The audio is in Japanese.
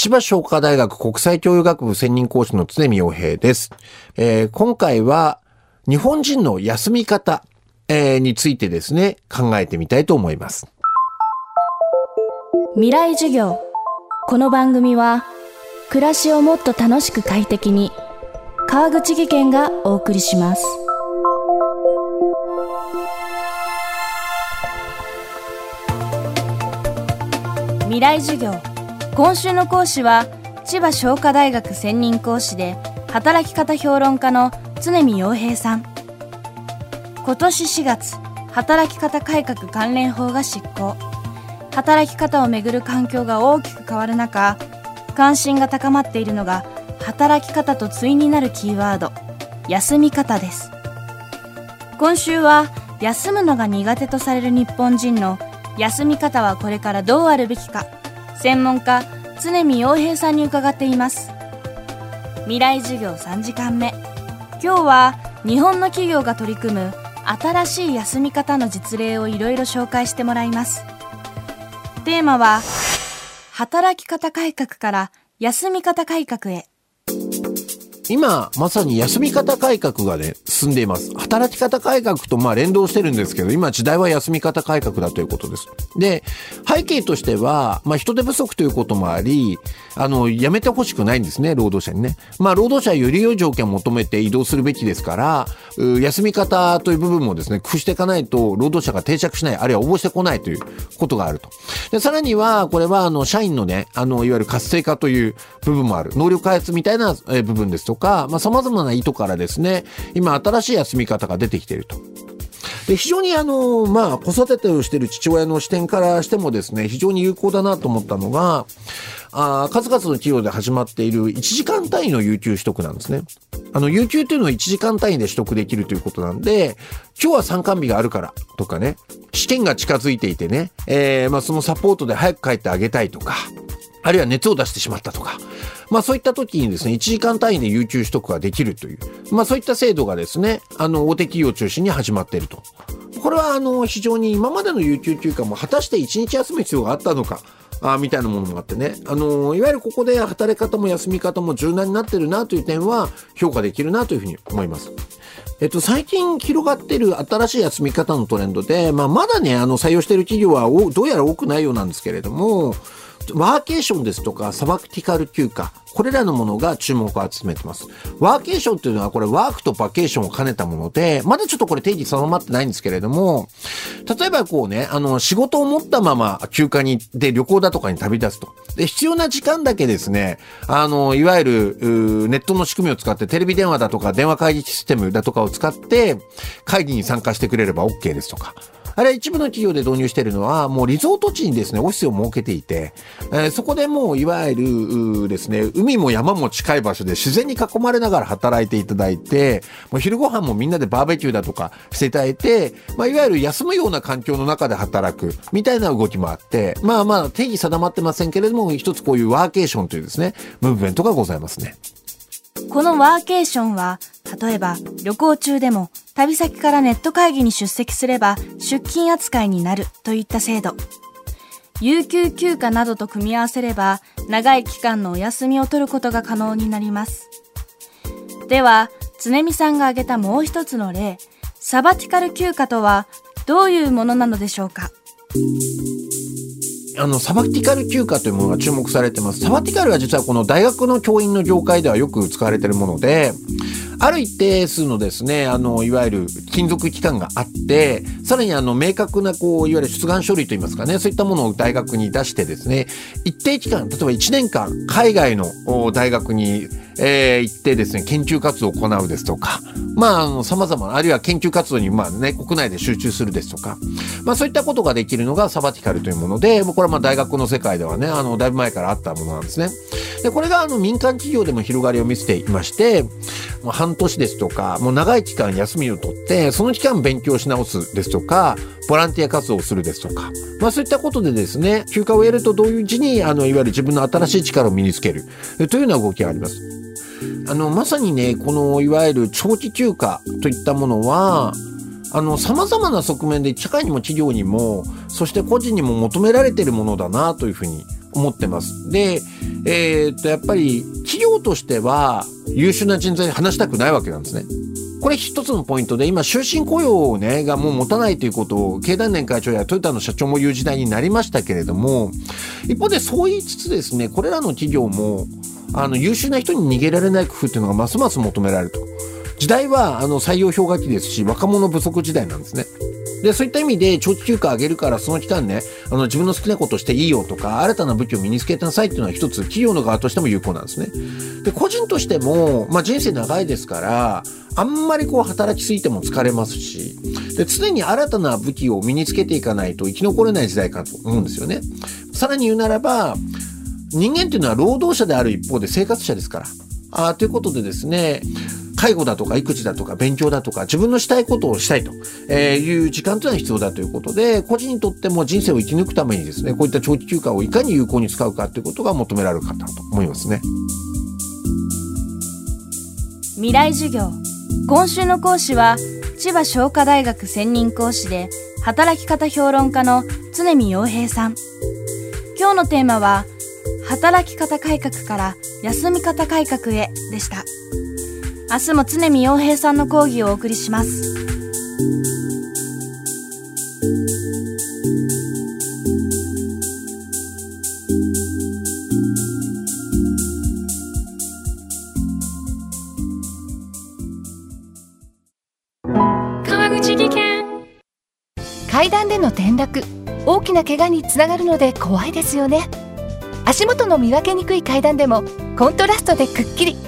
千葉商科大学国際教養学部専任講師の常見洋平です。えー、今回は日本人の休み方、えー、についてですね、考えてみたいと思います。未来授業。この番組は暮らしをもっと楽しく快適に川口義賢がお送りします。未来授業今週の講師は千葉商科大学専任講師で働き方評論家の常見洋平さん。今年4月働き方改革関連法が執行。働き方をめぐる環境が大きく変わる中関心が高まっているのが働き方と対になるキーワード休み方です。今週は休むのが苦手とされる日本人の休み方はこれからどうあるべきか専門家常見洋平さんに伺っています。未来授業3時間目。今日は日本の企業が取り組む新しい休み方の実例をいろいろ紹介してもらいます。テーマは働き方改革から休み方改革へ。今、まさに休み方改革がね、進んでいます。働き方改革とまあ連動してるんですけど、今時代は休み方改革だということです。で、背景としては、まあ人手不足ということもあり、あの、やめてほしくないんですね、労働者にね。まあ労働者はより良い条件を求めて移動するべきですから、休み方という部分もですね、工夫していかないと、労働者が定着しない、あるいは応募してこないということがあると。で、さらには、これは、あの、社員のね、あの、いわゆる活性化という部分もある。能力開発みたいな部分ですとか、まあ、様々な意図からですね、今、新しい休み方が出てきていると。で非常にあの、まあ、子育てをしている父親の視点からしてもですね、非常に有効だなと思ったのが、あ数々の企業で始まっている1時間単位の有給取得なんですね。あの、有給っていうのは1時間単位で取得できるということなんで、今日は参観日があるからとかね、試験が近づいていてね、えー、まあそのサポートで早く帰ってあげたいとか、あるいは熱を出してしまったとか、まあそういった時にですね、1時間単位で有給取得ができるという、まあそういった制度がですね、あの、大手企業を中心に始まっていると。これはあの、非常に今までの有給休暇も果たして1日休む必要があったのか、あみたいなものもあってね、あのいわゆるここで働き方も休み方も柔軟になってるなという点は評価できるなというふうに思います。えっと、最近広がってる新しい休み方のトレンドで、まあ、まだね、あの、採用している企業はどうやら多くないようなんですけれども、ワーケーションですとか、サバクティカル休暇、これらのものが注目を集めてます。ワーケーションっていうのはこれワークとバケーションを兼ねたもので、まだちょっとこれ定義定まってないんですけれども、例えばこうね、あの、仕事を持ったまま休暇に、で旅行だとかに旅立つと。で、必要な時間だけですね、あの、いわゆる、ネットの仕組みを使ってテレビ電話だとか電話会議システムだとかを使って会議に参加してくれれば OK ですとか。あれ一部の企業で導入しているのは、もうリゾート地にですね、オフィスを設けていて、えー、そこでもういわゆるですね、海も山も近い場所で自然に囲まれながら働いていただいて、もう昼ご飯もみんなでバーベキューだとかしていただいて、まあ、いわゆる休むような環境の中で働くみたいな動きもあって、まあまあ定義定まってませんけれども、一つこういうワーケーションというですね、ムーブメントがございますね。このワーケーションは、例えば旅行中でも旅先からネット会議に出席すれば出勤扱いになるといった制度。有給休暇などと組み合わせれば長い期間のお休みを取ることが可能になります。では、常見さんが挙げたもう一つの例、サバティカル休暇とはどういうものなのでしょうか？あの、サバティカル休暇というものが注目されてます。サバティカルは実はこの大学の教員の業界ではよく使われているもので、ある一定数のですね、あの、いわゆる勤続期間があって、さらにあの、明確な、こう、いわゆる出願書類といいますかね、そういったものを大学に出してですね、一定期間、例えば1年間、海外の大学に、えー、行ってですね、研究活動を行うですとか、まあ、あの、様々な、あるいは研究活動に、まあね、国内で集中するですとか、まあそういったことができるのがサバティカルというもので、これはまあ大学の世界ではね、あの、だいぶ前からあったものなんですね。で、これがあの、民間企業でも広がりを見せていまして、もう半年ですとか、もう長い期間休みを取って、その期間勉強し直すですとか、ボランティア活動をするですとか、まあそういったことでですね、休暇を得ると同時に、あの、いわゆる自分の新しい力を身につけるというような動きがあります。あの、まさにね、この、いわゆる長期休暇といったものは、あの、様々な側面で社会にも企業にも、そして個人にも求められているものだなというふうに思ってます。で、えーっと、やっぱり企業としては優秀な人材に話したくないわけなんですね。これ一つのポイントで、今、終身雇用をね、がもう持たないということを、経団連会長やトヨタの社長も言う時代になりましたけれども、一方でそう言いつつですね、これらの企業も、あの、優秀な人に逃げられない工夫っていうのがますます求められると。時代は、あの、採用氷河期ですし、若者不足時代なんですね。で、そういった意味で、長期休暇あげるから、その期間ね、あの、自分の好きなことしていいよとか、新たな武器を身につけてなさいっていうのは一つ、企業の側としても有効なんですね。で、個人としても、まあ、人生長いですから、あんまりこう働きすぎても疲れますし、で、常に新たな武器を身につけていかないと生き残れない時代かと思うんですよね。さらに言うならば、人間っていうのは労働者である一方で生活者ですから。あということでですね、介護だとか育児だとか勉強だとか自分のしたいことをしたいという時間というのは必要だということで、個人にとっても人生を生き抜くためにですね、こういった長期休暇をいかに有効に使うかということが求められるかと思いますね。未来授業今週の講師は千葉商科大学専任講師で働き方評論家の常見洋平さん今日のテーマは働き方改革から休み方改革へでした明日も常見洋平さんの講義をお送りします。川口技研。階段での転落。大きな怪我につながるので怖いですよね。足元の見分けにくい階段でもコントラストでくっきり。